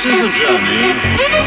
This is a journey